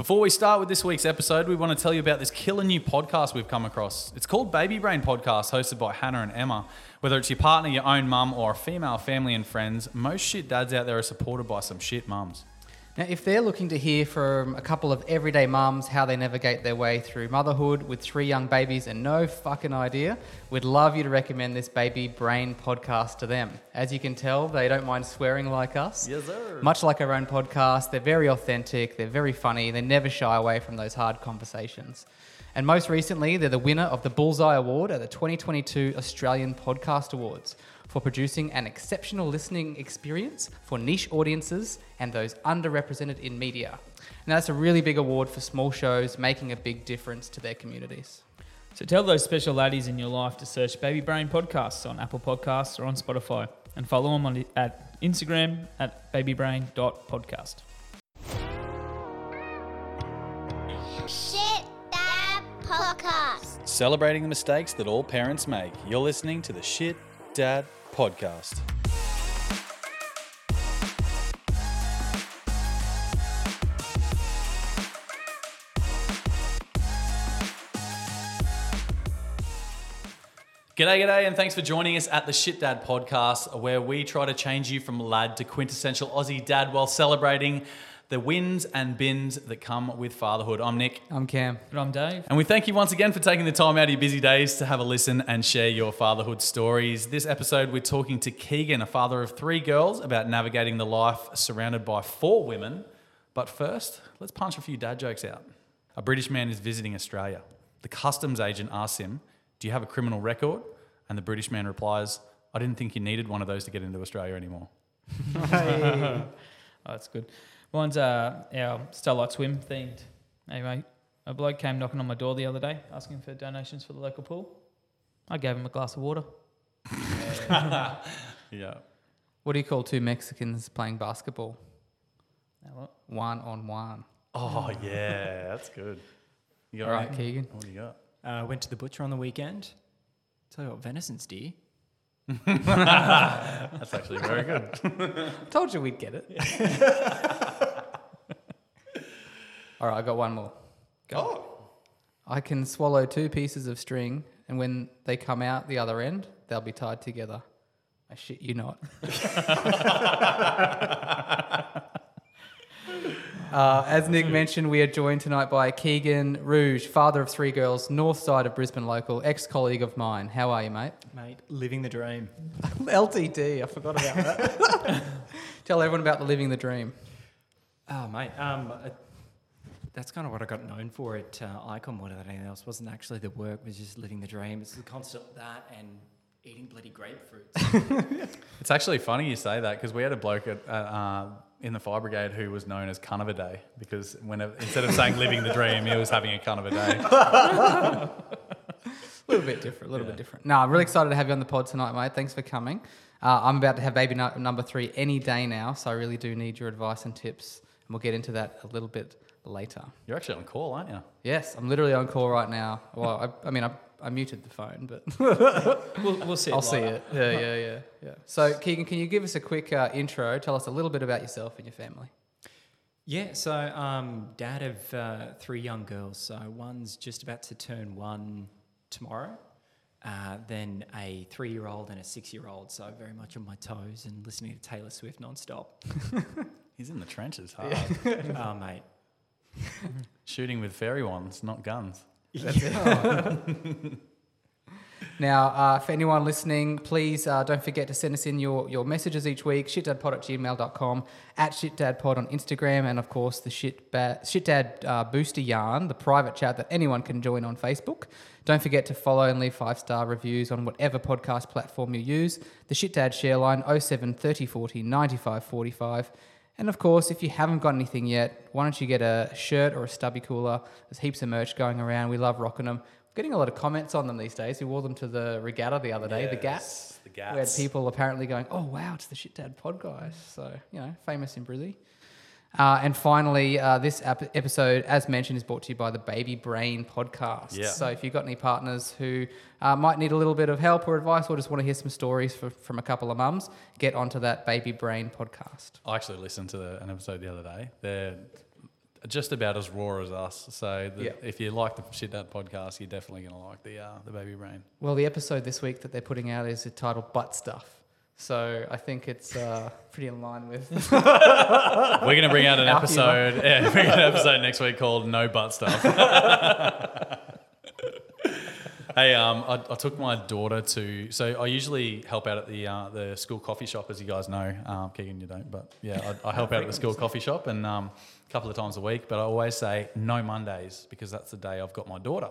Before we start with this week's episode, we want to tell you about this killer new podcast we've come across. It's called Baby Brain Podcast, hosted by Hannah and Emma. Whether it's your partner, your own mum, or a female family and friends, most shit dads out there are supported by some shit mums. Now, if they're looking to hear from a couple of everyday mums how they navigate their way through motherhood with three young babies and no fucking idea, we'd love you to recommend this Baby Brain podcast to them. As you can tell, they don't mind swearing like us. Yes, sir. Much like our own podcast, they're very authentic, they're very funny, they never shy away from those hard conversations. And most recently, they're the winner of the Bullseye Award at the 2022 Australian Podcast Awards for producing an exceptional listening experience for niche audiences and those underrepresented in media. Now, that's a really big award for small shows making a big difference to their communities. So tell those special laddies in your life to search Baby Brain Podcasts on Apple Podcasts or on Spotify and follow them on at Instagram at babybrain.podcast. Shit Dad Podcast. Celebrating the mistakes that all parents make. You're listening to the Shit Dad Podcast. G'day, g'day, and thanks for joining us at the Shit Dad podcast, where we try to change you from lad to quintessential Aussie dad while celebrating the wins and bins that come with fatherhood. I'm Nick. I'm Cam. But I'm Dave. And we thank you once again for taking the time out of your busy days to have a listen and share your fatherhood stories. This episode, we're talking to Keegan, a father of three girls, about navigating the life surrounded by four women. But first, let's punch a few dad jokes out. A British man is visiting Australia. The customs agent asks him, Do you have a criminal record? And the British man replies, I didn't think you needed one of those to get into Australia anymore. Oh, that's good. Mine's uh, our Starlight Swim themed. Anyway. A bloke came knocking on my door the other day asking for donations for the local pool. I gave him a glass of water. Yeah. What do you call two Mexicans playing basketball? One on one. Oh, yeah, that's good. You got All right, anything? Keegan. What do you got? Uh, went to the butcher on the weekend. Tell you what, venison's dear. That's actually very good. Told you we'd get it. All right, I got one more. Oh. I can swallow two pieces of string, and when they come out the other end, they'll be tied together. I shit you not. uh, as Nick mentioned, we are joined tonight by Keegan Rouge, father of three girls, north side of Brisbane local, ex colleague of mine. How are you, mate? Mate, living the dream. LTD, I forgot about that. Tell everyone about the living the dream. Oh, mate. Um, uh, that's kind of what I got known for at uh, Icon more than anything else. wasn't actually the work, was just living the dream. It's the constant that and eating bloody grapefruits. It's actually funny you say that because we had a bloke at, uh, uh, in the fire brigade who was known as cunt of a day because whenever, instead of saying living the dream, he was having a cunt of a day. A little bit different, a little Yeah. bit different. No, I'm really excited to have you on the pod tonight, mate. Thanks for coming. Uh, I'm about to have baby nu- number three any day now, so I really do need your advice and tips, and we'll get into that a little bit later. You're actually on call, aren't you? Yes, I'm literally on call right now. Well, I, I mean, I, I muted the phone, but We'll, we'll see. I'll see it. Yeah, yeah, yeah, yeah. So, Keegan, can you give us a quick uh, intro? Tell us a little bit about yourself and your family. yeah, so um, dad of uh, three young girls. So one's just about to turn one tomorrow. Uh, then a three-year-old and a six-year-old. So very much on my toes and listening to Taylor Swift nonstop. He's in the trenches hard. oh, mate. Shooting with fairy wands, not guns. Now, uh, for anyone listening, please uh, don't forget to send us in your, your messages each week. Shitdadpod at gmail.com, at shitdadpod on Instagram, and of course, the shit ba- Shitdad uh, Booster Yarn, the private chat that anyone can join on Facebook. Don't forget to follow and leave five star reviews on whatever podcast platform you use. The Shitdad share line 07 30 40 95 45. And of course, if you haven't got anything yet, why don't you get a shirt or a stubby cooler? There's heaps of merch going around. We love rocking them. We're Getting a lot of comments on them these days. We wore them to the regatta the other day, the Gats. The Gats. We had people apparently going, "Oh wow, it's the Shit Dad Pod guys." So you know, famous in Brizzy. Uh, and finally, uh, this ep- episode, as mentioned, is brought to you by the Baby Brain podcast. Yeah. So if you've got any partners who uh, might need a little bit of help or advice, or just want to hear some stories for, from a couple of mums, get onto that Baby Brain podcast. I actually listened to the, an episode the other day. They're just about as raw as us. So the, Yeah. if you like the Shit Dad podcast, you're definitely going to like the uh, the baby brain. Well, the episode this week that they're putting out is titled Butt Stuff. So I think it's uh, pretty in line with. We're going to bring out an Our episode. Yeah, bring out an episode next week called "No Butt Stuff." hey, um, I, I took my daughter to. So I usually help out at the uh, the school coffee shop, as you guys know. Um, Keegan, you don't, but yeah, I, I help out at the school coffee shop and um, a couple of times a week. But I always say no Mondays because that's the day I've got my daughter.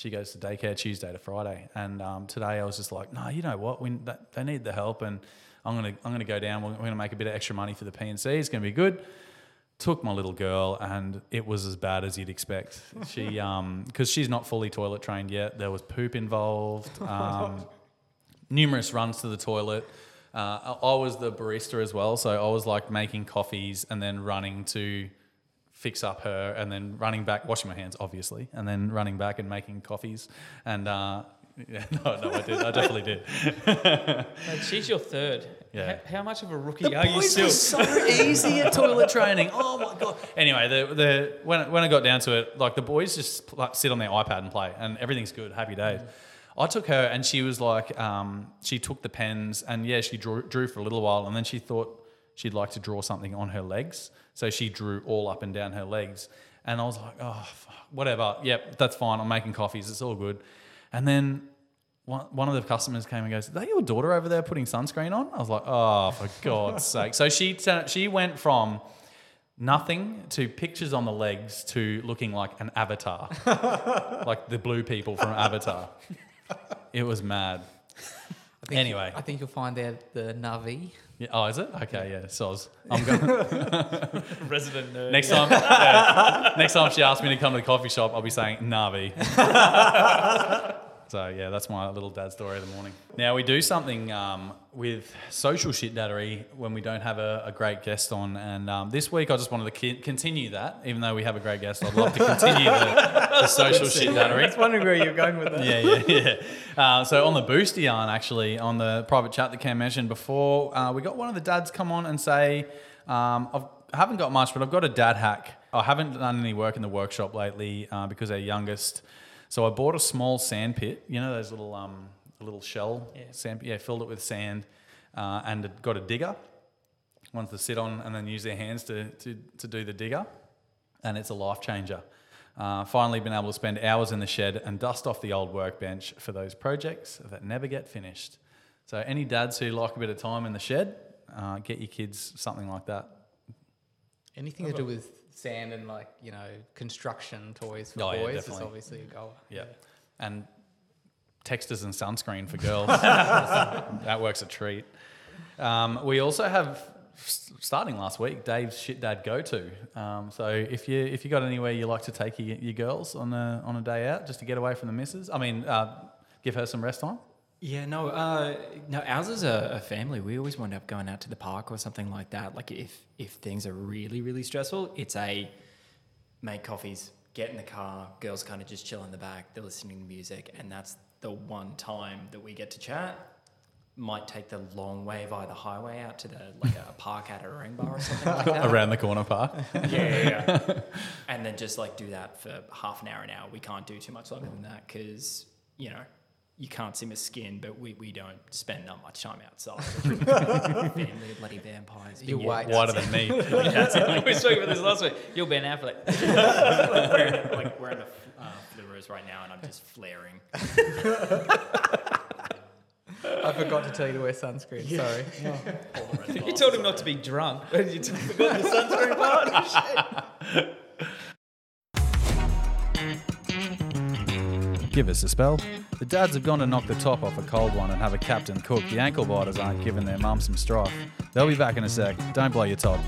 She goes to daycare Tuesday to Friday, and um, today I was just like, no, you know what? We that, they need the help, and I'm gonna I'm gonna go down. We're, we're gonna make a bit of extra money for the PNC. It's gonna be good took my little girl and it was as bad as you'd expect. She, um, because she's not fully toilet trained yet, there was poop involved, um, numerous runs to the toilet. Uh, I was the barista as well, so I was like making coffees and then running to fix up her and then running back, washing my hands, obviously, and then running back and making coffees. And, uh, yeah, no, no, I did. I definitely did. Like, she's your third. Yeah. How, how much of a rookie are you still? so easy at toilet training. Oh my god. Anyway, the the when when I got down to it, like the boys just like, sit on their iPad and play, and everything's good. Happy days. I took her, and she was like, um, she took the pens, and yeah, she drew, drew for a little while, and then she thought she'd like to draw something on her legs, so she drew all up and down her legs, and I was like, oh, fuck, whatever. Yep, that's fine. I'm making coffees. It's all good. And then one, one of the customers came and goes, "Is that your daughter over there putting sunscreen on?" I was like, "Oh, for God's sake!" So she t- she went from nothing to pictures on the legs to looking like an avatar, like the blue people from Avatar. It was mad. I Anyway. I think you'll find there the Na'vi. Yeah, oh, is it? Okay, yeah, soz. I'm going. Resident nerd. next time, yeah, next time she asks me to come to the coffee shop, I'll be saying Na'vi. so yeah, that's my little dad story of the morning. Now we do something um, with social shit daddery when we don't have a, a great guest on, and um, this week I just wanted to ki- continue that. Even though we have a great guest, I'd love to continue the, the social shit daddery. I was wondering where you're going with that. yeah, yeah, yeah. Uh, so on the boosty yarn, actually, on the private chat that Cam mentioned before, uh, we got one of the dads come on and say, um, I've, I haven't got much, but I've got a dad hack. I haven't done any work in the workshop lately uh, because our youngest. So I bought a small sand pit. You know those little um, little shell Yeah. sand. Yeah, filled it with sand, uh, and it got a digger. Ones to sit on and then use their hands to, to, to do the digger and it's a life changer. Uh, finally, been able to spend hours in the shed and dust off the old workbench for those projects that never get finished. So, any dads who like a bit of time in the shed, uh, get your kids something like that. Anything to do with sand and like you know construction toys for Oh, yeah, boys is obviously a goal. Yeah. And texters and sunscreen for girls. that works a treat. Um, we also have, starting last week, Dave's Shit Dad Go To. Um, so if you if you got anywhere you like to take your, your girls on a, on a day out just to get away from the missus, I mean, uh, give her some rest time. Yeah, no, uh, no. Ours is a, a family. We always wind up going out to the park or something like that. Like if if things are really really stressful, it's a make coffees, get in the car. Girls kind of just chill in the back. They're listening to music, and that's the one time that we get to chat. Might take the long way via the highway out to the like a park at Narangba or something like that. Around the corner park. yeah, yeah, yeah. and then just like do that for half an hour, an hour. We can't do too much longer than that because you know you can't see my skin, but we, we don't spend that much time outside. Family of bloody vampires. But You yeah, wait. Wider than me. That's we spoke about this last week. You'll be an Affleck. We're, like we're in the uh, fluoros right now, and I'm just flaring. I forgot to tell you to wear sunscreen. Sorry. You told him not to be drunk. you forgot the sunscreen part. Give us a spell. The dads have gone to knock the top off a cold one and have a captain cook. The ankle biters aren't giving their mum some strife. They'll be back in a sec. Don't blow your top.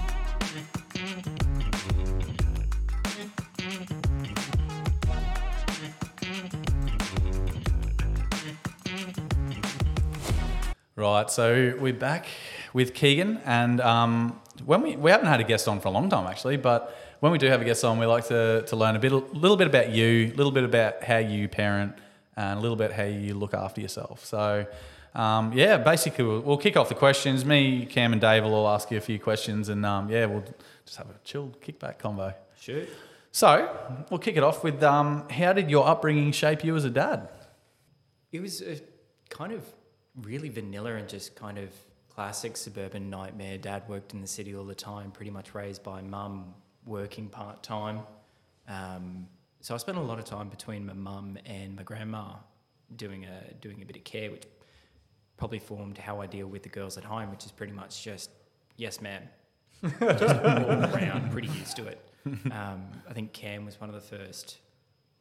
Right, so we're back with Keegan, and um, when we we haven't had a guest on for a long time actually, but when we do have a guest on, we like to, to learn a bit, a little bit about you, a little bit about how you parent, and a little bit how you look after yourself. So, um, yeah, basically we'll, we'll kick off the questions. Me, Cam, and Dave will all ask you a few questions, and um, yeah, we'll just have a chill kickback combo. Shoot. So we'll kick it off with um, how did your upbringing shape you as a dad? It was a kind of really vanilla and just kind of classic suburban nightmare. Dad worked in the city all the time, pretty much raised by mum, working part time. Um, so I spent a lot of time between my mum and my grandma doing a doing a bit of care, which probably formed how I deal with the girls at home, which is pretty much just yes, ma'am, just all around, pretty used to it. Um, I think Cam was one of the first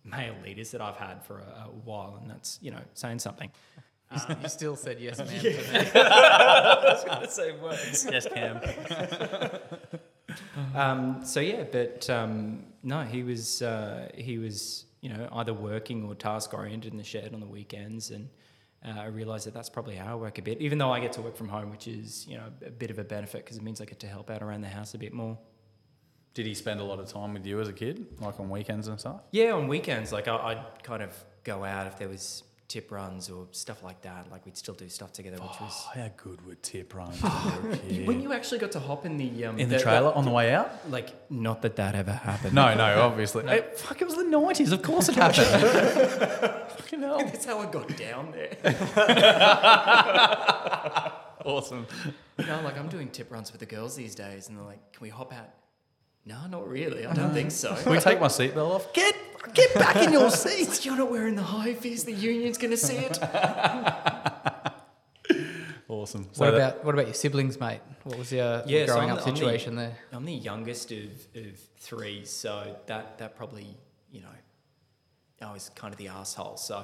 male leaders that I've had for a, a while, and that's you know saying something. you still said yes, ma'am. say words. Yes, Cam. Um, so yeah, but um, no, he was uh, he was you know either working or task oriented in the shed on the weekends, and uh, I realised that that's probably how I work a bit. Even though I get to work from home, which is you know a bit of a benefit because it means I get to help out around the house a bit more. Did he spend a lot of time with you as a kid, like on weekends and stuff? Yeah, on weekends, like I, I'd kind of go out if there was tip runs or stuff like that. Like we'd still do stuff together, which was Oh, how good were tip runs when you were a kid? when you actually got to hop in the um, in the trailer on the way out? Like, not that that ever happened. No, no, obviously. Hey, fuck, it was the nineties. Of course it happened. Fucking hell. That's how I got down there. Awesome. No, like I'm doing tip runs with the girls these days, and they're like, "Can we hop out?" No, not really. I don't think so. Can we take my seatbelt off? Get get back in your seat. It's like, You're not wearing the high vis. The union's going to see it. Awesome. What that- about what about your siblings, mate? What was your Yeah, so growing I'm up the- I'm the- situation there? I'm the youngest of, of three, so that that probably you know, I was kind of the asshole. So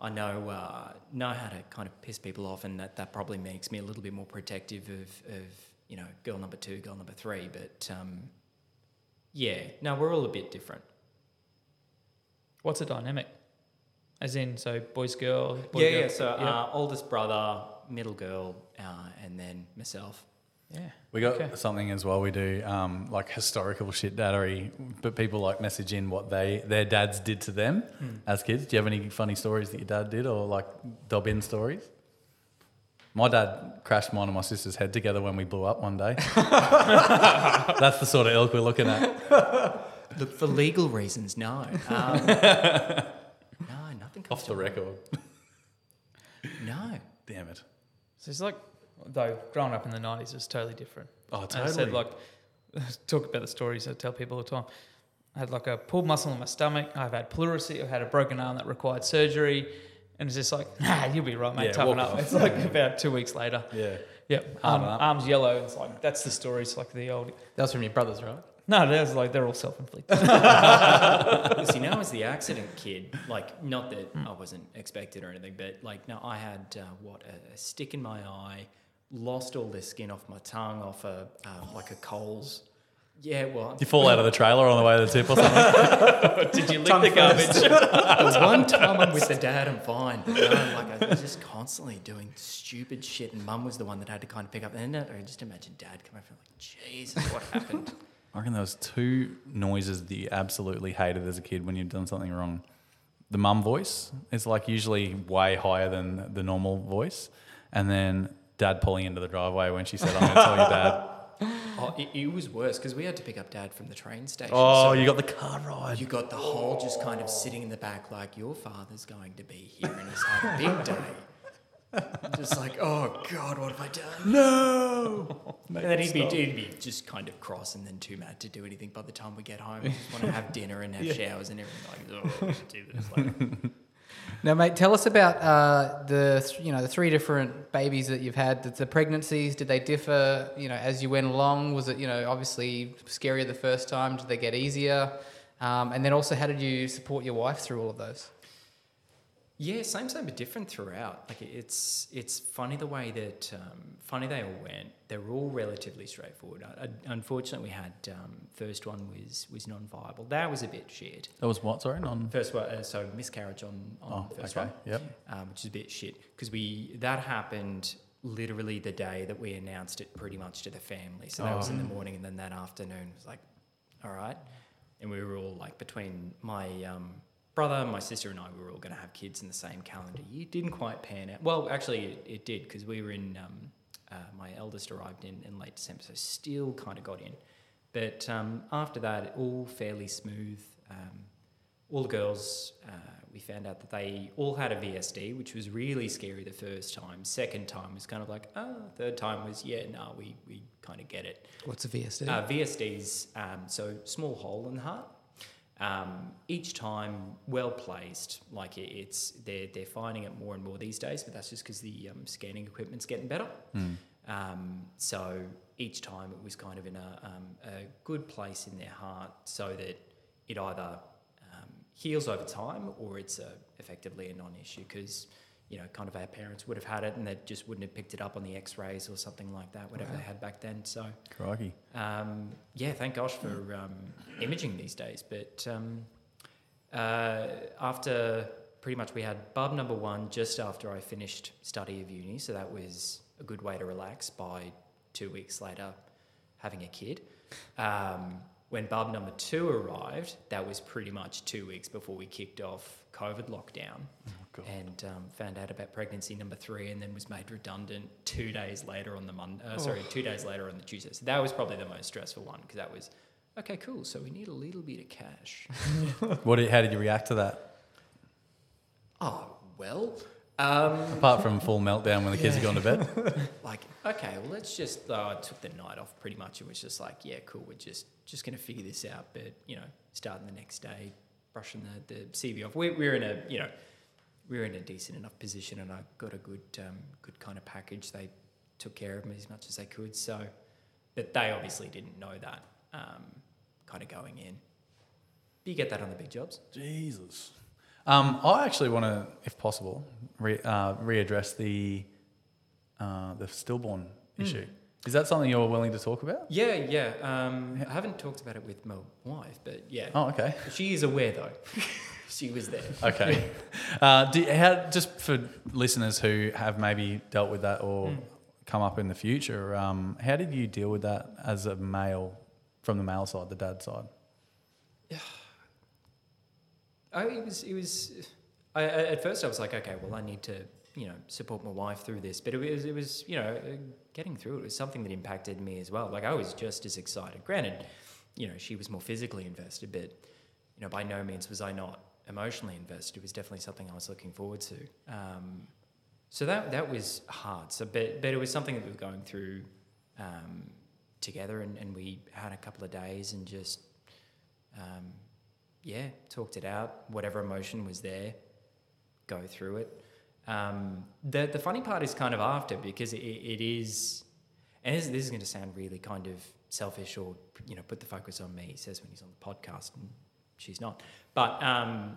I know uh, know how to kind of piss people off, and that that probably makes me a little bit more protective of of you know girl number two, girl number three. But um, yeah, no, we're all a bit different. What's the dynamic? As in, so boys, girl. boy, yeah, girl? yeah. So yeah. uh, oldest brother, middle girl, uh, and then myself. yeah. We got Okay. something as well. We do um, like historical shit daddery, but people like message in what they their dads did to them as kids. Do you have any funny stories that your dad did, or like dob in stories? My dad crashed mine and my sister's head together when we blew up one day. That's the sort of ilk we're looking at. Look, for legal reasons, no. Um, no, nothing comes Off the to- record. No. Damn it. So it's like, though, growing up in the 90s was totally different. Oh, And I said, like, talk about the stories I tell people all the time. I had like a pulled muscle in my stomach. I've had pleurisy. I've had a broken arm that required surgery. And it's just like, nah, you'll be right, mate. Yeah, Toughen walk up. off. It's like about two weeks later. yeah. Yep. Harden Arm, arms yellow. It's like, that's the story. It's like the old. That was from your brothers, right? No, that's like, they're all self inflicted. See, now as the accident kid, like, not that I wasn't expected or anything, but like, no, I had uh, what a, a stick in my eye, lost all the skin off my tongue, off a um, like a Coles. Yeah, well, you fall out of the trailer on the way to the tip or something? Did you lick the garbage? one time I'm with the dad, I'm fine. But no, like I was just constantly doing stupid shit, and mum was the one that had to kind of pick up. And then I just imagine dad coming from like, Jesus, what happened? I reckon there was two noises that you absolutely hated as a kid when you'd done something wrong. The mum voice is like usually way higher than the normal voice, and then dad pulling into the driveway when she said, "I'm going to tell your dad." Oh, it, it was worse because we had to pick up dad from the train station. Oh, so you got the car ride. you got the whole just kind of sitting in the back, like your father's going to be here and he's had a big day. Just like, oh God, what have I done? no. And then he'd be, he'd be just kind of cross and then too mad to do anything by the time we get home. We just want to have dinner and have showers and everything. Like, oh, we should do this. Like, Now, mate, tell us about uh, the th- you know the three different babies that you've had. The, the pregnancies did they differ? You know, as you went along, was it you know obviously scarier the first time? Did they get easier? Um, and then also, how did you support your wife through all of those? Yeah, same, same, but different throughout. Like it's it's funny the way that um, funny they all went. They were all relatively straightforward. I, I, unfortunately, we had um, first one was was non viable. That was a bit shit. That was what? Sorry, non. First one, uh, so miscarriage on on Oh, first okay. one, Yep. um, which is a bit shit because we that happened literally the day that we announced it pretty much to the family. So that was in the morning, and then that afternoon was like, all right, and we were all like between my um, brother, my sister, and I, we were all going to have kids in the same calendar year. Didn't quite pan out. Well, actually, it, it did because we were in. Um, uh, my eldest arrived in, in late December, so still kind of got in. But um, after that, all fairly smooth. Um, all the girls, uh, we found out that they all had a VSD, which was really scary the first time. Second time was kind of like, oh. Third time was, yeah, no, we, we kind of get it. What's a VSD? Uh, VSDs, um, so small hole in the heart. Um, each time well placed, like it, it's they're they're finding it more and more these days, but that's just because the um, scanning equipment's getting better. Um, so each time it was kind of in a, um, a good place in their heart, so that it either um, heals over time or it's a, effectively a non-issue because you know kind of our parents would have had it and they just wouldn't have picked it up on the X-rays or something like that, whatever Wow. they had back then. So. Crikey. Um, yeah, thank gosh for um, imaging these days. But um, uh, after pretty much we had bub number one just after I finished study of uni, so that was a good way to relax by two weeks later having a kid. Um, when bub number two arrived, that was pretty much two weeks before we kicked off COVID lockdown God. and um, found out about pregnancy number three, and then was made redundant two days later on the Monday. Uh, sorry, two days later on the Tuesday. So that was probably the most stressful one because that was okay. Cool. So we need a little bit of cash. What? Did, how did you react to that? oh well. Um, Apart from full meltdown when the kids had gone to bed. like okay, well let's just. Uh, I took the night off pretty much. It was just like yeah, cool. We're just just gonna figure this out. But you know, starting the next day, brushing the the CV off. We, we're in a you know, we're in a decent enough position, and I got a good um, good kind of package. They took care of me as much as they could. So, but they obviously didn't know that um, kind of going in. But you get that on the big jobs. Jesus. Um, I actually want to, if possible, re, uh, readdress the uh, the stillborn issue. Is that something you're willing to talk about? Yeah, yeah. Um, I haven't talked about it with my wife, but yeah, Oh, okay. she is aware though. she was there. Okay. Uh, do, how, just for listeners who have maybe dealt with that or Mm. come up in the future, um, how did you deal with that as a male from the male side, the dad side? Yeah. I, it was, it was. I, I, at first, I was like, okay, well, I need to, you know, support my wife through this. But it was, it was, you know, getting through it was something that impacted me as well. Like I was just as excited. Granted, you know, she was more physically invested, but you know, by no means was I not emotionally invested. It was definitely something I was looking forward to. Um, so that that was hard. So, but but it was something that we were going through um, together, and, and we had a couple of days and just. Um, yeah, talked it out. Whatever emotion was there, go through it. Um, the the funny part is kind of after because it, it is, and this, this is going to sound really kind of selfish or you know put the focus on me. He says when he's on the podcast, and she's not. But um,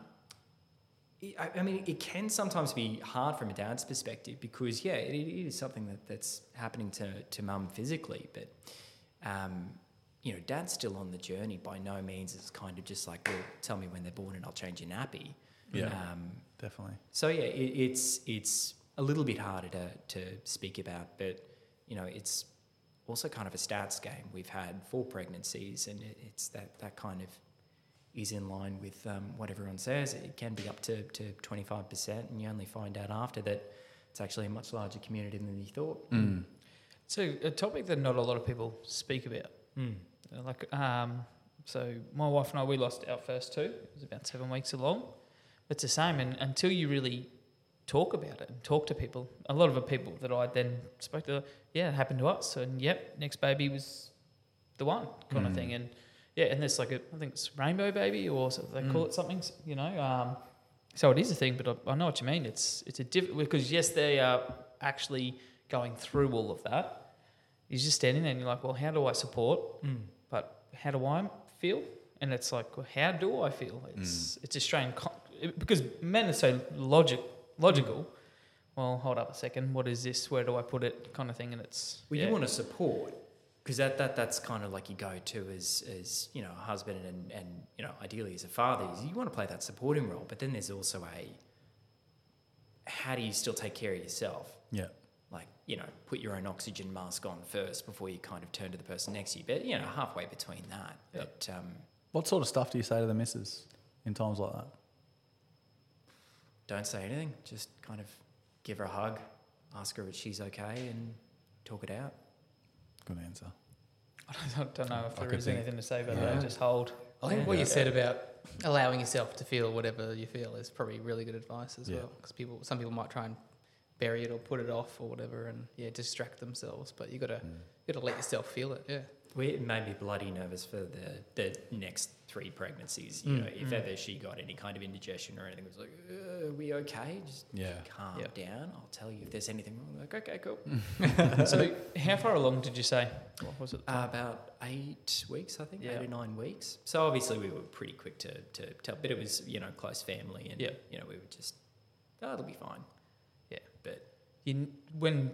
I, I mean, it can sometimes be hard from a dad's perspective because yeah, it, it is something that, that's happening to to mum physically, but. Um, you know, dad's still on the journey. By no means it's kind of just like, well, tell me when they're born and I'll change your nappy. Yeah. Um, Definitely. so yeah, it, it's it's a little bit harder to to speak about, but you know, it's also kind of a stats game. We've had four pregnancies, and it, it's that that kind of is in line with um, what everyone says. It can be up to to twenty five percent, and you only find out after that it's actually a much larger community than you thought. Mm. So a topic that not a lot of people speak about. Mm. Like, um, so my wife and I, we lost our first two. It was about seven weeks along. It's the same, and until you really talk about it and talk to people, a lot of the people that I then spoke to, yeah, it happened to us, and yep, next baby was the one kind of Mm. thing, and yeah, and there's like a, I think it's rainbow baby, or they call Mm. it something, you know. Um, so it is a thing, but I, I know what you mean. It's it's a diff because yes, they are actually going through all of that. You're just standing there and you're like, well, how do I support? Mm. but how do I feel? And it's like, well, how do I feel? It's it's a strange because men are so logic logical. Well, hold up a second. What is this? Where do I put it? Kind of thing. And it's Well, yeah. you want to support because that, that that's kind of like you go to as as you know a husband and and you know ideally as a father is you want to play that supporting role, but then there's also a how do you still take care of yourself? Yeah. Like you know, put your own oxygen mask on first before you kind of turn to the person next to you. But you know, halfway between that. Yeah. But um, What sort of stuff do you say to the missus in times like that? Don't say anything. Just kind of give her a hug, ask her if she's okay, and talk it out. Good answer. I don't know if I there could is think- anything to say about Yeah. that. Just hold. I think Yeah. what you said about allowing yourself to feel whatever you feel is probably really good advice as Yeah. well. Because people, some people might try and bury it or put it off or whatever, and yeah, distract themselves. But you gotta, you gotta let yourself feel it. Yeah. We, it made me bloody nervous for the, the next three pregnancies. You Mm. know, if ever she got any kind of indigestion or anything, it was like, uh, "Are we okay? Just Yeah. calm Yep. down. I'll tell you if there's anything wrong." Like, okay, cool. so, how far along did you say? What was it? Uh, about eight weeks, I think, Yeah. eight or nine weeks. So obviously we were pretty quick to, to tell, but it was you know close family, and Yeah. you know we were just, oh, it'll be fine. Yeah. but You, when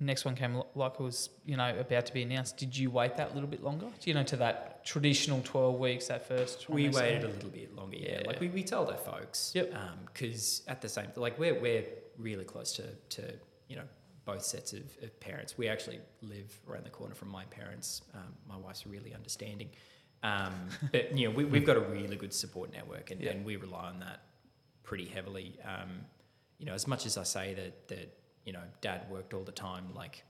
next one came, like it was, you know, about to be announced, did you wait that little bit longer? You know, to that traditional 12 weeks, that first we waited a little bit longer. Yeah, Yeah. like we, we told our folks. Yep. Because at the same, like we're we're really close to to you know both sets of, of parents. We actually live around the corner from my parents. Um, my wife's really understanding. Um, but you know, we, we've got a really good support network, and, Yeah. and we rely on that pretty heavily. Um, you know, as much as I say that that you know, Dad worked all the time, like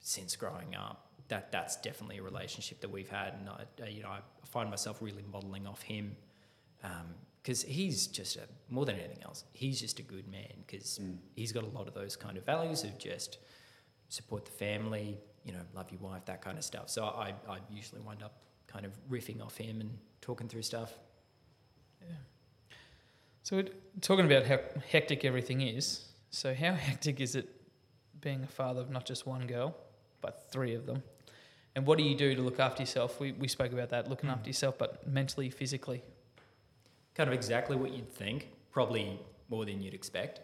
since growing up, that that's definitely a relationship that we've had, and I, uh, you know, I find myself really modelling off him because he's just a, more than anything else, he's just a good man because he's got a lot of those kind of values of just support the family, you know, love your wife, that kind of stuff. So I, I usually wind up kind of riffing off him and talking through stuff. So, we're talking about how hectic everything is. So, how hectic is it being a father of not just one girl, but three of them? And what do you do to look after yourself? We, we spoke about that, looking after yourself, but mentally, physically. kind of exactly what you'd think, probably more than you'd expect.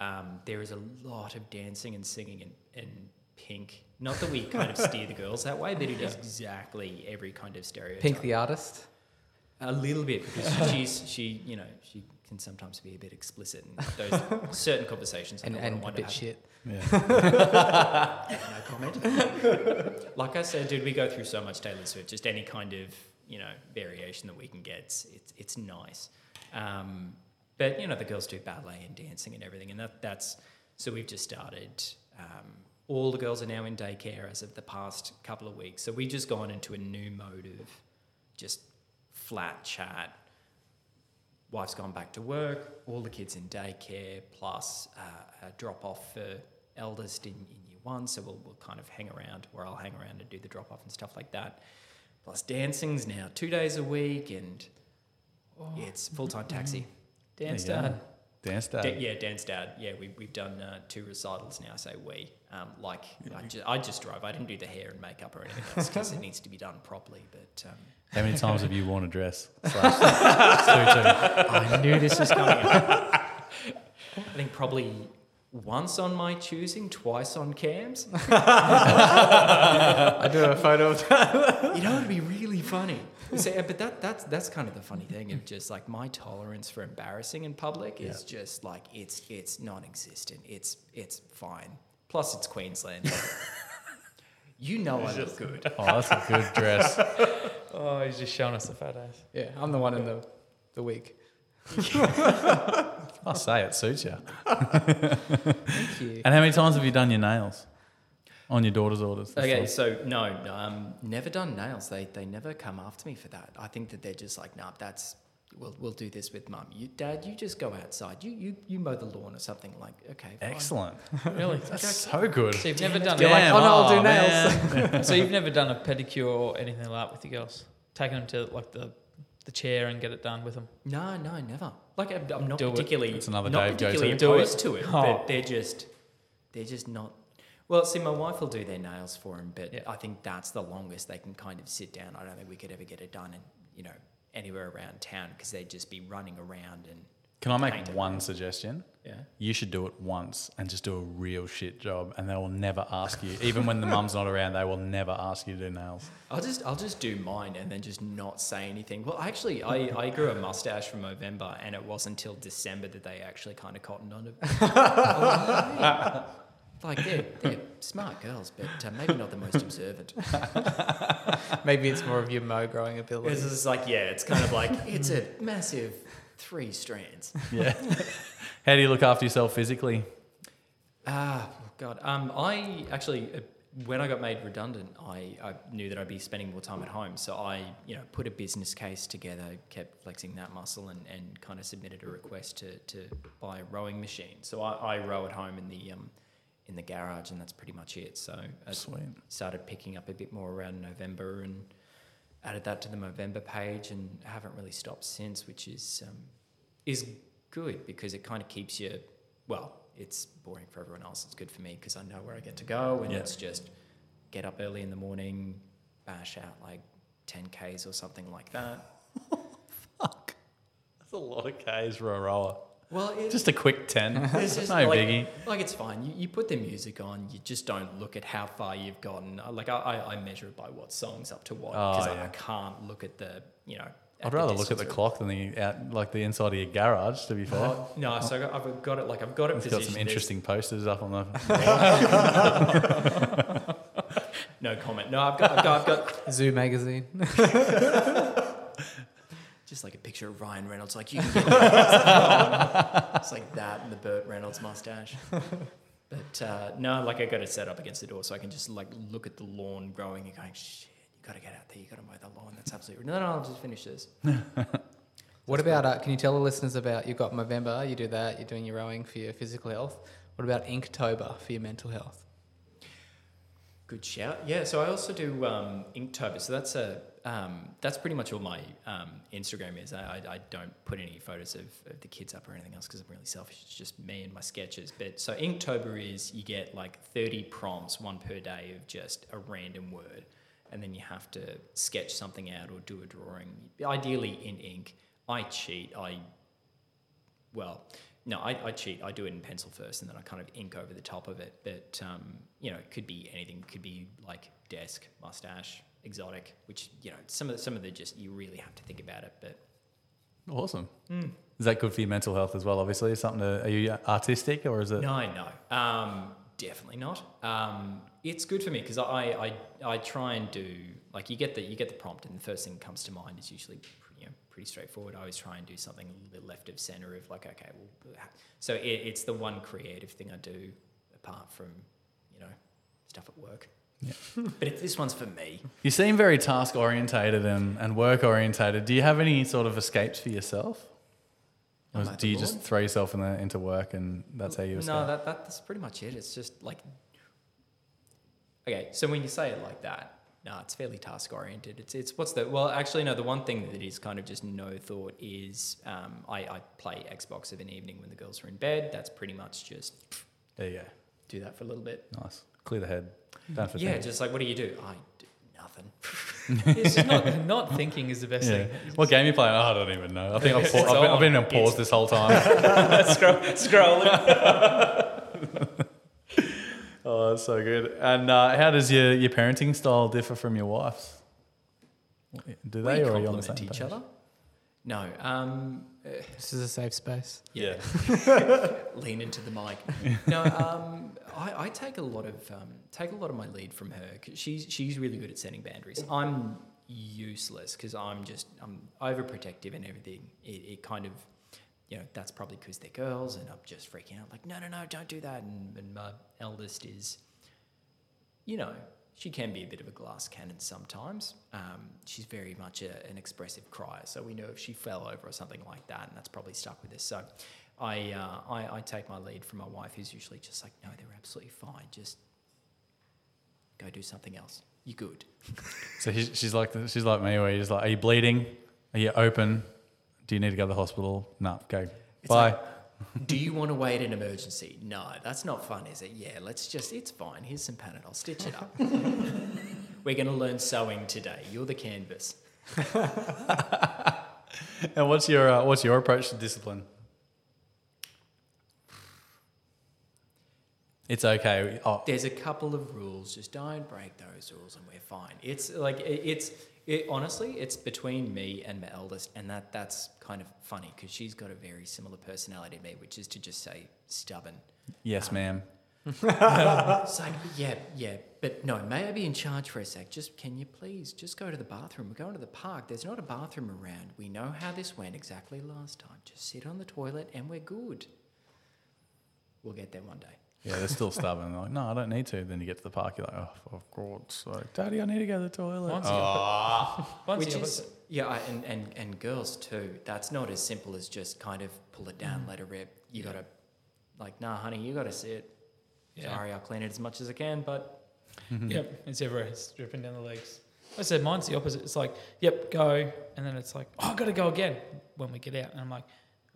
Um, there is a lot of dancing and singing in, in Pink. Not that we kind of steer the girls that way, but it is exactly every kind of stereotype. Pink the artist. A little bit because she's she you know she can sometimes be a bit explicit in those certain conversations. I And, don't and a bit shit. Yeah. No comment. like I said, dude, we go through so much Taylor Swift. Just any kind of you know variation that we can get, it's it's, it's nice. Um, but you know the girls do ballet and dancing and everything, and that that's so we've just started. Um, all the girls are now in daycare as of the past couple of weeks. So we've just gone into a new mode of just flat chat. Wife's gone back to work, all the kids in daycare, plus uh, a drop off for eldest in, in year one. So we'll, we'll kind of hang around, or I'll hang around and do the drop off and stuff like that. Plus dancing's now two days a week, and yeah, it's full time taxi. Dance dad. Dance dad. Da- yeah, Dan's dad. Yeah, we, we've done uh, two recitals now. I say we. Um, like I, ju- I just drove. I didn't do the hair and makeup or anything else because it needs to be done properly. But um, How many times have you worn a dress? Slash, I knew this was coming up. I think probably once on my choosing, twice on Cam's. I do have a photo of that. You know, it'd be really funny. So, yeah, but that that's that's kind of the funny thing of just like my tolerance for embarrassing in public is just like it's it's non-existent. It's it's fine. Plus, it's Queensland. you know I look good. oh, that's a good dress. Oh, he's just showing us the fat ass. Yeah, I'm the one in the, the wig. I say it suits you. Thank you. And how many times have you done your nails on your daughter's orders? Okay, stuff? so no, um, never done nails. They they never come after me for that. I think that they're just like, nah, that's we'll we'll do this with mum. You, dad, you just go outside. You you you mow the lawn or something. Like, okay, fine. excellent. Really? That's so good. So you've never done You're like, Damn, oh no, I'll do oh, nails. so you've never done a pedicure or anything like that with your girls? Taking them to like the, the chair and get it done with them? No, no, never. Like I'm, I'm not Do it. particularly That's another not Dave particularly go-to. Do it. opposed to it, Oh. but they're just they're just not. Well, see, my wife will do their nails for him, but Yeah. I think that's the longest they can kind of sit down. I don't think we could ever get it done in you know anywhere around town because they'd just be running around and Can I make Paint it. one suggestion? yeah. You should do it once and just do a real shit job, and they will never ask you. Even when the mum's not around, they will never ask you to do nails. I'll just I'll just do mine and then just not say anything. Well, actually, I, I grew a mustache from November, and it wasn't until December that they actually kind of cottoned on it. like they're, they're smart girls, but uh, maybe not the most observant. Maybe it's more of your mow growing ability. It's just like yeah, it's kind of like it's a massive three strands. Yeah. How do you look after yourself physically? Ah, oh God. Um, I actually uh, when I got made redundant, I, I knew that I'd be spending more time at home. So I, you know, put a business case together, kept flexing that muscle, and, and kind of submitted a request to, to buy a rowing machine. So I, I row at home in the um, in the garage, and that's pretty much it. So I Sweet. started picking up a bit more around November and added that to the November page, and haven't really stopped since, which is um, is good because it kind of keeps you well. It's boring for everyone else. It's good for me because I know where I get to go, and Yeah. it's just get up early in the morning, bash out like 10 k's or something like that. Fuck. That's a lot of Ks for a rower. Well, it's Just a quick 10. It's just no like, biggie. Like it's fine. You, you put the music on. You just don't look at how far you've gotten. Uh, Like I, I, I measure it by what songs up to what Oh, because I, yeah. I can't look at the you know. I'd rather look at the clock than the out, like the inside of your garage. To be fair, Oh, no, so I got, I've got it like I've got it it's got positioned. some There's interesting posters up on the. No comment. No, I've got, I've got, I've got Zoo magazine. Just like a picture of Ryan Reynolds. Like you can get it's like that and the Burt Reynolds mustache. But uh, no, like I got it set up against the door so I can just like look at the lawn growing and going, shit, you got to get out there. You got to mow the lawn. That's absolutely no, no. I'll just finish this. What about, uh, can you tell the listeners about, you've got Movember, you do that, you're doing your rowing for your physical health. What about Inktober for your mental health? Good shout. Yeah, so I also do um, Inktober. So that's a um, that's pretty much all my um, Instagram is. I, I, I don't put any photos of, of the kids up or anything else because I'm really selfish. It's just me and my sketches. But so Inktober is you get like 30 prompts, one per day of just a random word, and then you have to sketch something out or do a drawing, ideally in ink. I cheat. I well, no, I, I cheat. I do it in pencil first, and then I kind of ink over the top of it. But um, you know, it could be anything. It could be like desk, mustache, exotic. Which you know, some of the, some of the just you really have to think about it. But Awesome. Hmm. Is that good for your mental health as well? Obviously, is something. To, are you artistic or is it? no, no, um, definitely not. Um, it's good for me because I, I I try and do like you get the you get the prompt, and the first thing that comes to mind is usually pretty straightforward. I always try and do something a little bit left of center of like okay, well, so it, it's the one creative thing I do apart from you know stuff at work. Yeah. but if this one's for me, You seem very task orientated and, and work orientated. Do you have any sort of escapes for yourself? Or I'm is- at do you just throw yourself in the, into work and that's how you escape? No, that, that, that's pretty much it. It's just like, okay, so when you say it like that, no, it's fairly task oriented. It's, it's what's the, well, actually, no, the one thing that is kind of just no thought is um, I, I play Xbox of an evening when the girls are in bed. That's pretty much just there you go. do that for a little bit. Nice. Clear the head. For Yeah, just like, what do you do? I do nothing. It's just not, not thinking is the best Yeah. thing. What game you playing? Oh, I don't even know. I think I've, pa- I've, been, I've been on pause this whole time. Scroll, scrolling. Oh, that's so good. And uh, how does your, your parenting style differ from your wife's? Do they, we or are you on the same each page? other. No, um, This is a safe space. Yeah. lean into the mic. No, um, I, I take a lot of um, take a lot of my lead from her. 'cause she's she's really good at setting boundaries. I'm useless because I'm just I'm overprotective and everything. It, it kind of you know that's probably because they're girls and I'm just freaking out like no no no don't do that. And, and my eldest is you know she can be a bit of a glass cannon sometimes. Um, she's very much a, an expressive crier, so we know if she fell over or something like that, and that's probably stuck with us. So I, uh, I, I take my lead from my wife, who's usually just like, no, they're absolutely fine. Just go do something else. You're good. So she's, like she's like me, where you're just like, are you bleeding? Are you open? Do you need to go to the hospital? No, go. It's Bye. like, do you want to wait an emergency? No, that's not fun, is it? Yeah, let's just, it's fine. Here's some Panadol. I'll stitch it up. We're going to learn sewing today. You're the canvas. and what's your uh, what's your approach to discipline? It's okay. Oh, There's a couple of rules. Just don't break those rules, and we're fine. It's like it's it, honestly, it's between me and my eldest, and that that's kind of funny because she's got a very similar personality to me, which is to just say stubborn. yes, um, ma'am. It's like yeah, yeah, but no. May I be in charge for a sec? Just can you please just go to the bathroom? We're going to the park. There's not a bathroom around. We know how this went exactly last time. Just sit on the toilet, and we're good. We'll get there one day. Yeah, they're still stubborn. They're like, no, I don't need to. Then you get to the park, you're like, oh, for God's Like, Daddy, I need to go to the toilet. Once Oh. Once Which you is, yeah, I- and, and, and girls too. That's not as simple as just kind of pull it down, mm. let it rip. You gotta, like, nah, honey, you gotta sit. Yeah. Sorry, I'll clean it as much as I can, but Yep, it's everywhere. It's dripping down the legs. I said mine's the opposite. It's like, yep, go, and then it's like, oh, I gotta go again when we get out, and I'm like,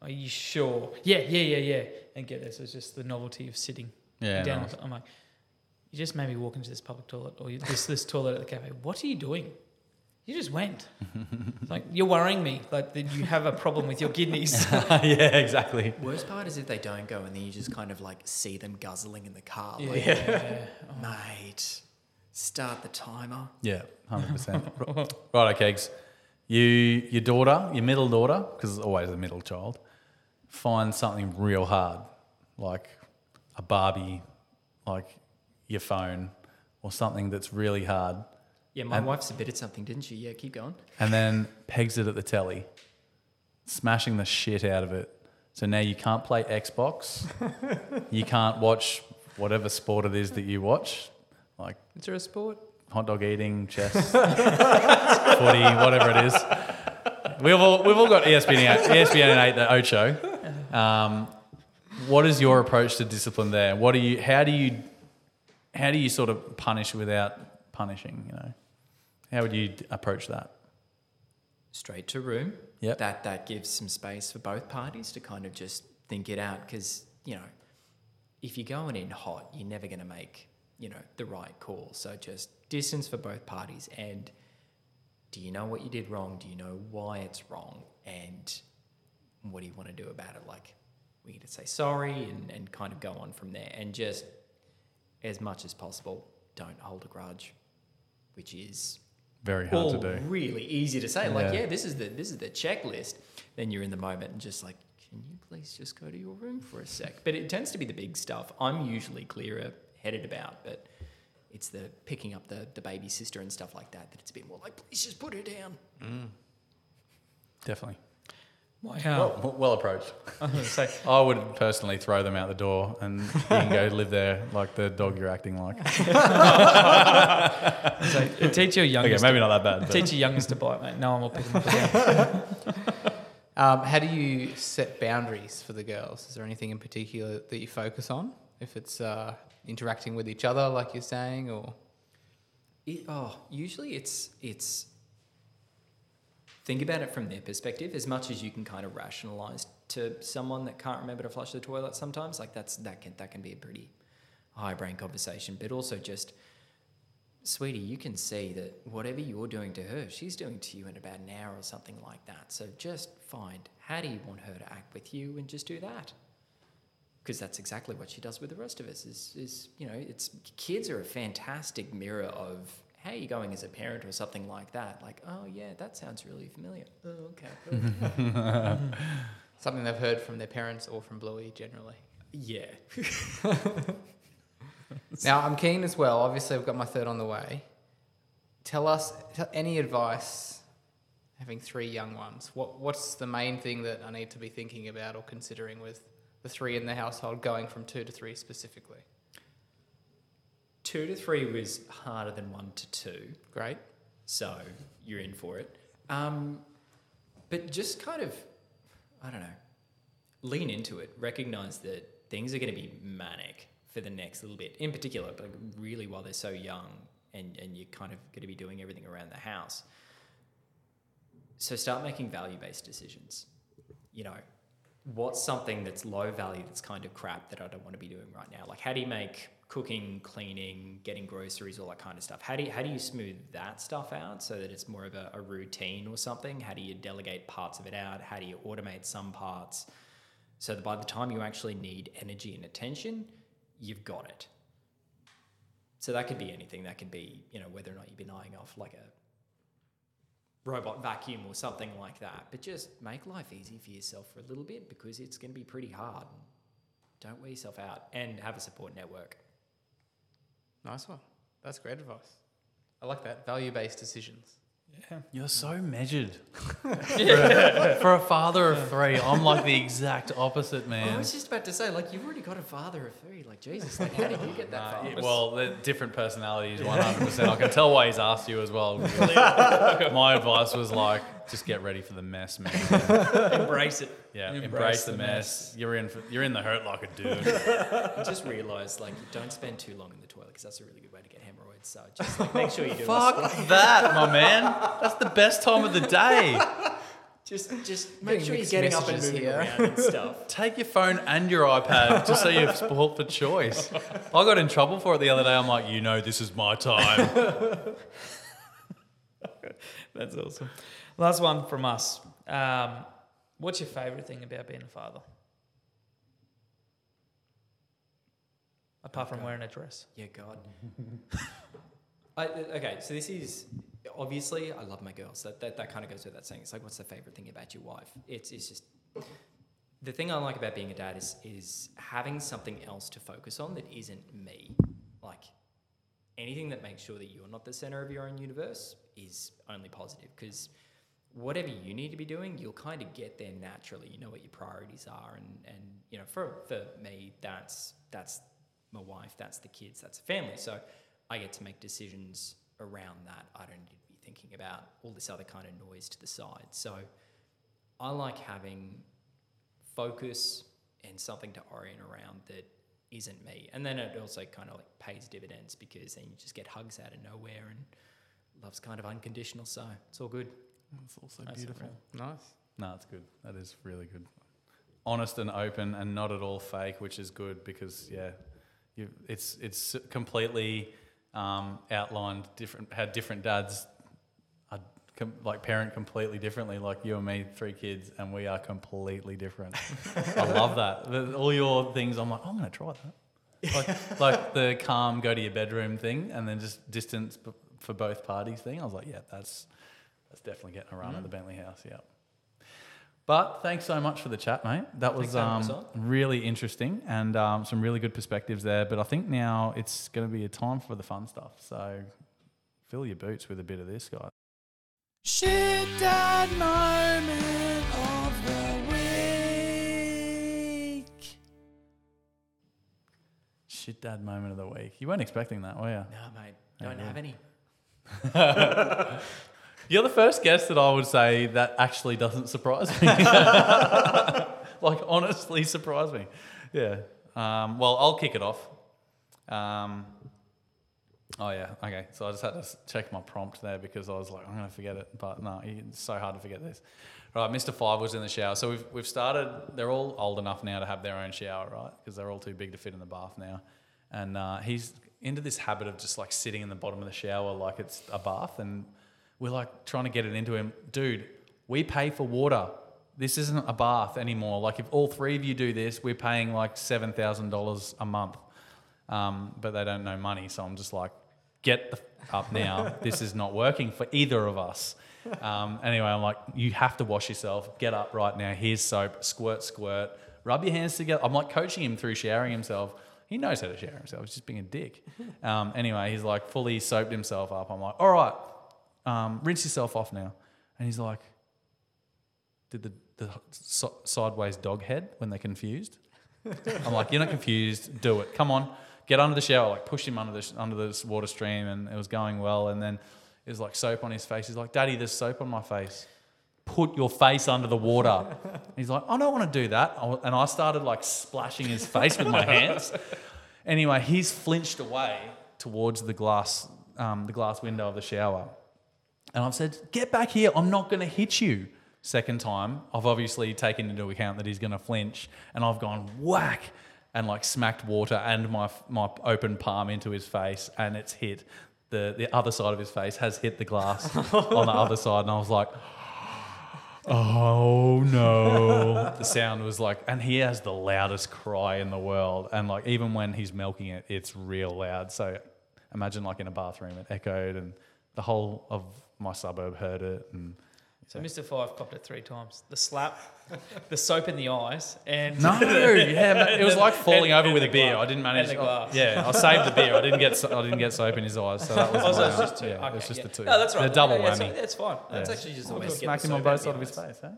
are you sure? Yeah, yeah, yeah, yeah, and get there. So it's just the novelty of sitting Yeah, down. nice. I'm like, you just made me walk into this public toilet or this this toilet at the cafe. What are you doing? You just went. It's like you're worrying me. Like that you have a problem with your kidneys. yeah, exactly. worst part is if they don't go and then you just kind of like see them guzzling in the car. Like, yeah. mate, start the timer. Yeah, hundred percent. Right, kegs. You, your daughter, your middle daughter, because it's always a middle child, finds something real hard, like a Barbie, like your phone, or something that's really hard, Yeah, my And- wife submitted something, didn't she? Yeah, keep going. and then pegs it at the telly, smashing the shit out of it. So now you can't play Xbox, you can't watch whatever sport it is that you watch, like Is there a sport? hot dog eating, chess, footy, whatever it is. We've all, we've all got ESPN, 8, ESPN 8, the Ocho. Um, what is your approach to discipline there? What do you, how do you, how do you sort of punish without punishing, you know? How would you approach that? Straight to room. Yep. That that gives some space for both parties to kind of just think it out because you know, if you're going in hot, you're never going to make you know the right call. So just distance for both parties and do you know what you did wrong? Do you know why it's wrong? And what do you want to do about it? Like, we need to say sorry and, and kind of go on from there. And just as much as possible, don't hold a grudge, which is Very hard to do. really easy to say. Like, Yeah. yeah, this is the this is the checklist. Then you're in the moment and just like, can you please just go to your room for a sec? But it tends to be the big stuff. I'm usually clearer headed about, but it's the picking up the the baby sister and stuff like that that it's a bit more like, please just put her down. Mm. Definitely. My, uh, Well, well approached. I was gonna say, I would personally throw them out the door and you can go live there like the dog you're acting like. so teach your youngest. Okay, youngest. maybe not that bad. but- Teach your youngest to bite, mate. No one will pick them up again. Um, how do you set boundaries for the girls? Is there anything in particular that you focus on? If it's uh, interacting with each other, like you're saying, or It, oh, usually it's it's think about it from their perspective as much as you can kind of rationalize to someone that can't remember to flush the toilet sometimes like that's that can that can be a pretty high brain conversation. But also just sweetie you can see that whatever you're doing to her she's doing to you in about an hour or something like that. So just find how do you want her to act with you and just do that? Because that's exactly what she does with the rest of us is, is you know it's kids are a fantastic mirror of how are you're going as a parent or something like that like oh yeah that sounds really familiar oh okay something they've heard from their parents or from Bluey generally. yeah Now, I'm keen as well. Obviously, I've got my third on the way. Tell us t- any advice having three young ones. What What's the main thing that I need to be thinking about or considering with the three in the household going from two to three specifically? Two to three was harder than one to two. Great. so you're in for it. Um, but just kind of i don't know lean into it. Recognize that things are going to be manic for the next little bit. In particular but really while they're so young and, and you're kind of going to be doing everything around the house. So start making value-based decisions. You know what's something that's low value that's kind of crap that i don't want to be doing right now? Like how do you make cooking cleaning getting groceries all that kind of stuff how do you, how do you smooth that stuff out so that it's more of a, a routine or something how do you delegate parts of it out how do you automate some parts so that by the time you actually need energy and attention you've got it so that could be anything that could be you know whether or not you've been eyeing off like a robot vacuum or something like that. But just make life easy for yourself for a little bit because it's going to be pretty hard. Don't wear yourself out and have a support network. Nice one. That's great advice. I like that. Value based decisions. You're so measured. for, a, for a father of three, I'm like the exact opposite, man. I was just about to say, like, you've already got a father of three. Like, Jesus, like, how did you get that Uh, far? yeah, well, the different personalities, 100%. I can tell why he's asked you as well. My advice was like, just get ready for the mess, man. Embrace it. Yeah, Embrace embrace, the the mess. You're in. For, you're in the hurt like a dude. I just realised, like, don't spend too long in the toilet because that's a really good way to get hemorrhoids. So just like, make sure you do. Fuck that, my man. That's the best time of the day. Just, just make Getting sure you're mixed getting up and messages moving here. around and stuff. Take your phone and your iPad just so you're sport for choice. I got in trouble for it the other day. I'm like, you know, this is my time. That's awesome. Last one from us. Um, what's your favourite thing about being a father? Apart from wearing a dress. Yeah, God. I, uh, okay, so this is obviously I love my girls. That that, that kind of goes without saying. It's like, what's the favorite thing about your wife? It's it's just the thing I like about being a dad is is having something else to focus on that isn't me. Like anything that makes sure that you're not the center of your own universe is only positive because whatever you need to be doing, you'll kind of get there naturally. You know what your priorities are, and and you know for for me, that's that's my wife, that's the kids, that's the family. So I get to make decisions around that. I don't need to be thinking about all this other kind of noise to the side. So I like having focus and something to orient around that isn't me. And then it also kind of like pays dividends because then you just get hugs out of nowhere and love's kind of unconditional. So it's all good. It's also That's beautiful. Nice. No, it's good. That is really good. Honest and open, and not at all fake, which is good because yeah, you it's it's completely um, outlined different how different dads are com- like parent completely differently. Like you and me, three kids, and we are completely different. I love that. The- All your things, I'm like, I'm gonna try that. Like, like the calm, go to your bedroom thing, and then just distance b- for both parties thing. I was like, yeah, that's that's definitely getting a run at the Bentley House. Yeah. But thanks so much for the chat, mate. That was Thanks for having us um, really interesting and um, some really good perspectives there. But I think now it's going to be a time for the fun stuff. So fill your boots with a bit of this, guys. Shit dad moment of the week. Shit dad moment of the week. You weren't expecting that, were you? No, mate, don't Yeah. have any. You're the first guest that I would say that actually doesn't surprise me. like, honestly, surprise me. Yeah. Um, well, I'll kick it off. Um, oh, yeah. Okay. So I just had to check my prompt there because I was like, I'm going to forget it. But no, it's so hard to forget this. Right. Mr. Five was in the shower. So we've, we've started, they're all old enough now to have their own shower, right? Because they're all too big to fit in the bath now. And uh, he's into this habit of just like sitting in the bottom of the shower like it's a bath. And we're like trying to get it into him. Dude, we pay for water. This isn't a bath anymore. Like if all three of you do this, we're paying like $7,000 a month. Um, but they don't know money. So I'm just like, get the f- up now. this is not working for either of us. Um, anyway, I'm like, you have to wash yourself. Get up right now. Here's soap. Squirt, squirt. Rub your hands together. I'm like coaching him through showering himself. He knows how to shower himself. He's just being a dick. Um, anyway, he's like fully soaped himself up. I'm like, all right, um, rinse yourself off now. And he's like, did the, the so- sideways dog head when they're confused? I'm like, you're not confused. Do it. Come on, get under the shower. Like push him under the sh- under this water stream, and it was going well. And then it was like soap on his face. He's like, Daddy, there's soap on my face. Put your face under the water. He's like, I don't want to do that. And I started like splashing his face with my hands. Anyway, he's flinched away towards the glass, um, the glass window of the shower. And I've said, get back here. I'm not going to hit you. Second time, I've obviously taken into account that he's going to flinch. And I've gone whack and like smacked water and my, my open palm into his face. And it's hit. The, the other side of his face has hit the glass on the other side. And I was like, oh no. the sound was like, and he has the loudest cry in the world. And like, even when he's milking it, it's real loud. So imagine like in a bathroom, it echoed and the whole of my suburb heard it. And So Mr. Five copped it three times. The slap, the soap in the eyes, and No, yeah, it was like falling and- over and with a beer. glass. I didn't manage. And the oh, I- yeah, I saved the beer. I didn't get. I didn't get soap in his eyes, so that was. Oh, so my- it's just two. Yeah, okay, it was just yeah. the two. No, that's right. The double Yeah, yeah, so whammy. that's fine. That's Yeah. actually just the I way just to get smacked him on both sides of his face. Huh?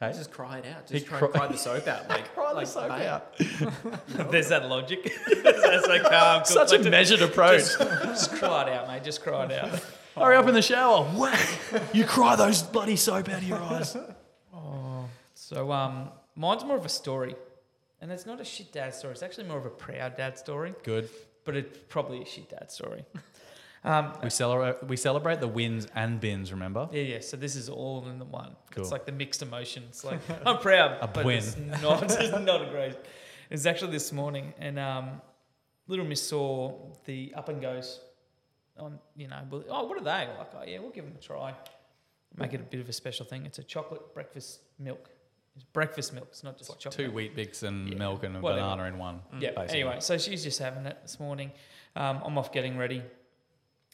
Hey? Just cry it out. He Just try cri- and cry the soap out. Like, Cry the soap babe. out. There's that logic. that's like, calm. Um, Such a measured approach. Just, just cry it out, mate. Just cry it out. Hurry up in the shower. Whack! You cry those bloody soap out of your eyes. So um, mine's more of a story, and it's not a shit dad story. It's actually more of a proud dad story, Good. but it's probably a shit dad story. Um, We celebrate. We celebrate the wins and bins. Remember? yeah, yeah. So this is all in the one. Cool. It's like the mixed emotions. Like I'm proud, A but win. it's not. It's not a great. It was actually this morning, and um, little Miss saw the up and goes on. You know, well, oh, what are they? Like, oh yeah, we'll give them a try. Make it a bit of a special thing. It's a chocolate breakfast milk. It's breakfast milk. It's not just Like chocolate. two Weet-Bix and Yeah, milk and a whatever. banana in one. Yeah. basically. Anyway, so she's just having it this morning. Um, I'm off getting ready,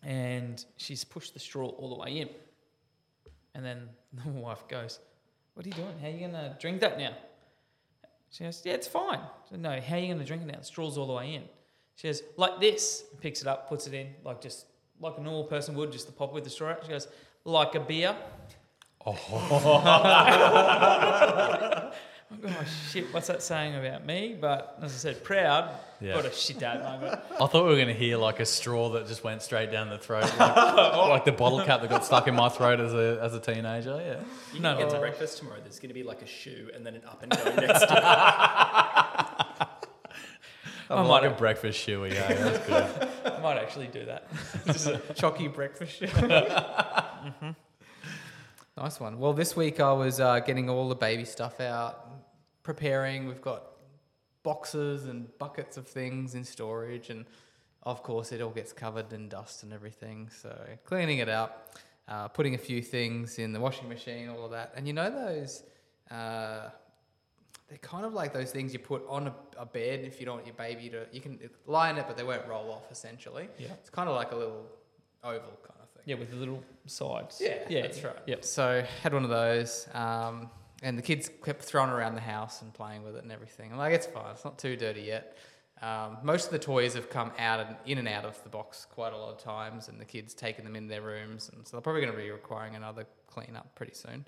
and she's pushed the straw all the way in. And then the wife goes, "What are you doing? How are you gonna drink that now?" She goes, "Yeah, it's fine." Said, no, how are you gonna drink it now? The straw's all the way in. She goes, "Like this." Picks it up, puts it in, like just like a normal person would, just to pop with the straw out. She goes, "Like a beer." Oh, oh shit! What's that saying about me? But as I said, proud, Yeah. but a shit dad moment. I thought we were going to hear like a straw that just went straight down the throat, like, like the bottle cap that got stuck in my throat as a as a teenager. Yeah. You No, can get no. to breakfast tomorrow. There's going to be like a shoe and then an up and go next to it. I'm might like a have- breakfast shoey. Yeah, that's good. I might actually do that. Just a chalky breakfast. Shoe. Nice one. Well, this week I was uh, getting all the baby stuff out, preparing. We've got boxes and buckets of things in storage, and of course, it all gets covered in dust and everything. So, cleaning it out, uh, putting a few things in the washing machine, all of that. And you know, those. Uh, they're kind of like those things you put on a, a bed if you don't want your baby to. You can lie in it, but they won't roll off. Essentially, Yeah. it's kind of like a little oval kind of thing. Yeah, with the little sides. Yeah, yeah, that's right. Yep. So had one of those, um, and the kids kept throwing around the house and playing with it and everything. I'm like, it's fine. It's not too dirty yet. Um, most of the toys have come out and in and out of the box quite a lot of times, and the kids taking them in their rooms, and so they're probably going to be requiring another clean up pretty soon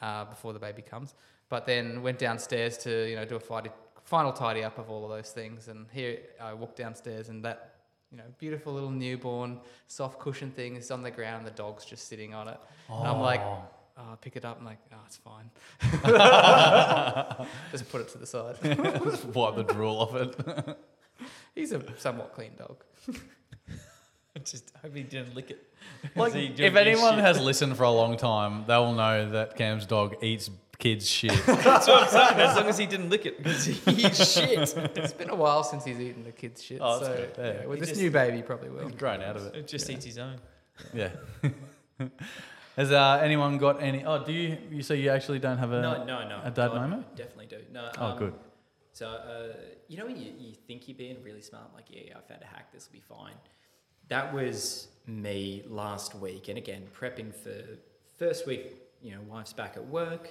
uh, before the baby comes. But then went downstairs to you know do a fighty, final tidy up of all of those things, and here I walked downstairs and that you know, beautiful little newborn soft cushion thing is on the ground and the dog's just sitting on it. And I'm like, oh, I pick it up and like, oh, it's fine. just put it to the side. Just wipe the drool off it. He's a somewhat clean dog. Just hope he didn't lick it. Like, Is he doing if anyone shit? has listened for a long time, they will know that Cam's dog eats kids' shit. That's what I'm saying. As long as he didn't lick it, because he's shit. It's been a while since he's eaten the kid's shit. Oh, that's so good. Yeah. yeah, with He this just- new baby, probably will. He's grown out of it. It just eats his own. Yeah. Has uh, anyone got any? Oh, do you? You say you actually don't have a? no, no, no. a dad no, moment? Definitely do. No. Oh, um, good. So, uh, you know when you, you think you're being really smart, like, yeah, yeah, I found a hack, this will be fine. That was me last week. And again, prepping for first week, you know, wife's back at work,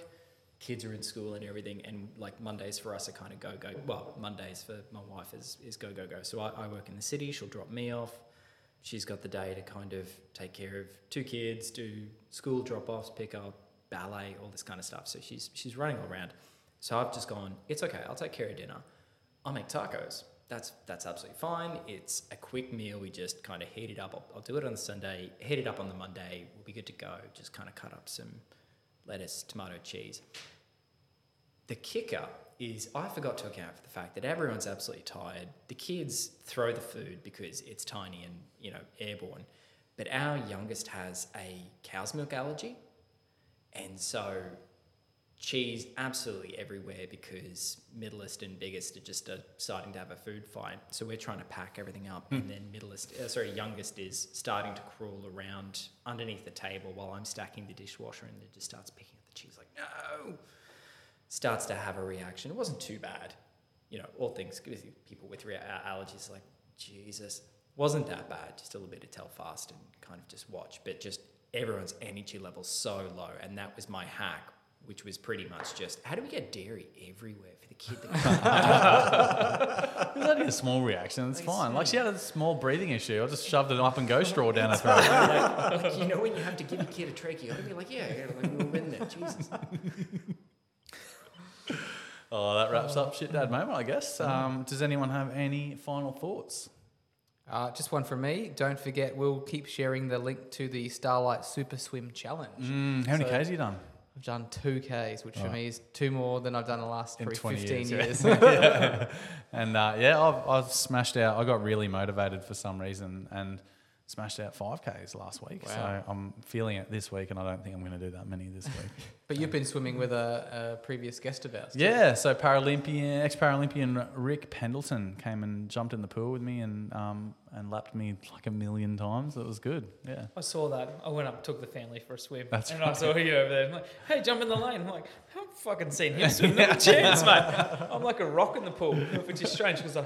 kids are in school and everything. And like Mondays for us are kind of go, go. Well, Mondays for my wife is, is go, go, go. So I, I work in the city, she'll drop me off. She's got the day to kind of take care of two kids, do school drop offs, pick up, ballet, all this kind of stuff. So she's, she's running all around. So I've just gone, it's okay, I'll take care of dinner. I'll make tacos. That's that's absolutely fine. It's a quick meal. We just kind of heat it up. I'll, I'll do it on the Sunday, heat it up on the Monday. We'll be good to go. Just kind of cut up some lettuce, tomato, cheese. The kicker is I forgot to account for the fact that everyone's absolutely tired. The kids throw the food because it's tiny and you know airborne, but our youngest has a cow's milk allergy, and so cheese absolutely everywhere because middleest and biggest are just starting to have a food fight. So we're trying to pack everything up, and then middleest, uh, sorry, youngest is starting to crawl around underneath the table while I'm stacking the dishwasher, and it just starts picking up the cheese like no. Starts to have a reaction. It wasn't too bad, you know. All things people with uh, allergies like Jesus wasn't that bad. Just a little bit of Telfast and kind of just watch, but just everyone's energy level's so low, and that was my hack, which was pretty much just how do we get dairy everywhere for the kid? That It was only a small reaction. It's fine. Like she had a small breathing issue. I just shoved an up and go straw down her throat. like, like, you know when you have to give a kid a trach, you got to be like, yeah, yeah like we're in there. Jesus. Oh, that wraps up shit dad moment, I guess. Um, does anyone have any final thoughts? Uh, just one from me. Don't forget, we'll keep sharing the link to the Starlight Super Swim Challenge. Mm, how many So- Ks you done? I've done two Ks, which for me is two more than I've done the last 20 15 years, years. yeah. And uh, yeah, I've, I've smashed out. I got really motivated for some reason and smashed out 5Ks last week. So I'm feeling it this week, and I don't think I'm going to do that many this week. but you've been swimming with a, a previous guest of ours. too. yeah, so Paralympian, ex Paralympian Rick Pendleton came and jumped in the pool with me and um, and lapped me like a million times. It was good. Yeah. I saw that. I went up, took the family for a swim, That's and I saw you over there. I'm like, "Hey, jump in the lane." I'm like, "I've fucking seen him swim. Not a chance, mate." I'm like a rock in the pool, which is strange because I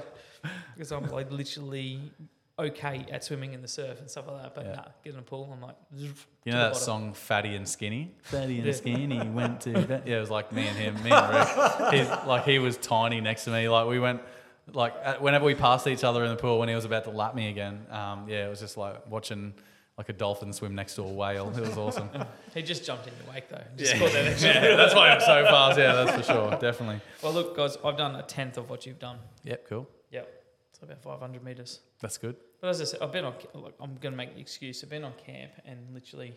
because I'm like literally okay at swimming in the surf and stuff like that. But Yeah. nah, get in a pool, I'm like, You know that bottom. song "Fatty and Skinny"? Fatty and Yeah. Skinny went to bed. Yeah, it was like me and him, me and Rick. He, like he was tiny next to me. Like we went, like whenever we passed each other in the pool when he was about to lap me again. Um, yeah, it was just like watching like a dolphin swim next to a whale. It was awesome. He just jumped in your wake though. Just caught that yeah, that's why I'm so fast. Yeah, that's for sure, definitely. Well, look, guys, I've done a tenth of what you've done. Yep, cool. Yep, it's about 500 meters. That's good. But as I said, I've been on. Look, I'm going to make the excuse. I've been on camp, and literally,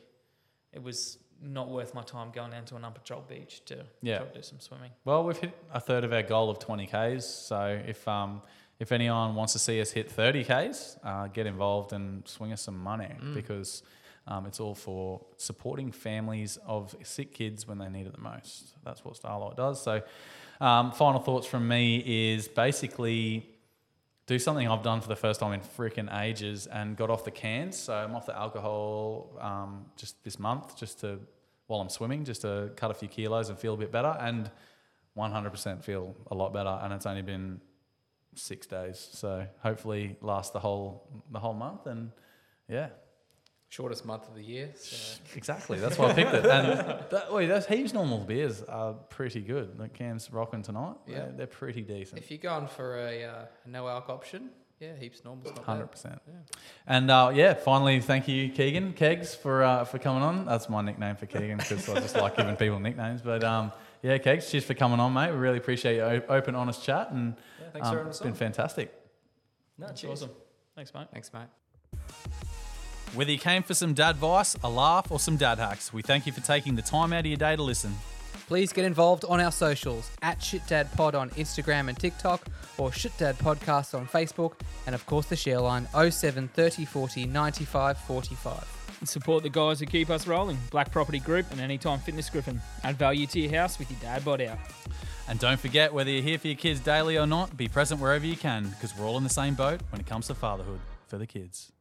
it was not worth my time going down to an unpatrolled beach to Yeah. try to do some swimming. Well, we've hit a third of our goal of 20 Ks. So if um, if anyone wants to see us hit 30 Ks, uh, get involved and swing us some money because um, it's all for supporting families of sick kids when they need it the most. That's what Starlight does. So, um, final thoughts from me is basically do something I've done for the first time in freaking ages and got off the cans. So I'm off the alcohol um, just this month, just to while I'm swimming, just to cut a few kilos and feel a bit better, and 100% feel a lot better. And it's only been six days, so hopefully last the whole the whole month. And yeah, Shortest month of the year. So. exactly. That's why I picked it. And that, wait, those Heaps Normal beers are pretty good. The cans rocking tonight. Yeah. they're, they're pretty decent. If you're going for a uh, no alc option, yeah, Heaps Normal. Not bad. Hundred percent. Yeah. And uh, yeah, finally, thank you, Keegan Kegs, for uh, for coming on. That's my nickname for Keegan because I just like giving people nicknames. But um, yeah, Kegs, cheers for coming on, mate. We really appreciate your open, honest chat, and Yeah, thanks um, for having it's us been on. fantastic. No, That's cheers. awesome. Thanks, mate. Thanks, mate. Whether you came for some dad advice, a laugh, or some dad hacks, we thank you for taking the time out of your day to listen. Please get involved on our socials at ShitDadPod on Instagram and TikTok, or ShitDad Podcast on Facebook, and of course the share line 07 30 40 95 45. And support the guys who keep us rolling. Black Property Group and Anytime Fitness Griffin. Add value to your house with your dad bod out. And don't forget, whether you're here for your kids daily or not, be present wherever you can because we're all in the same boat when it comes to fatherhood for the kids.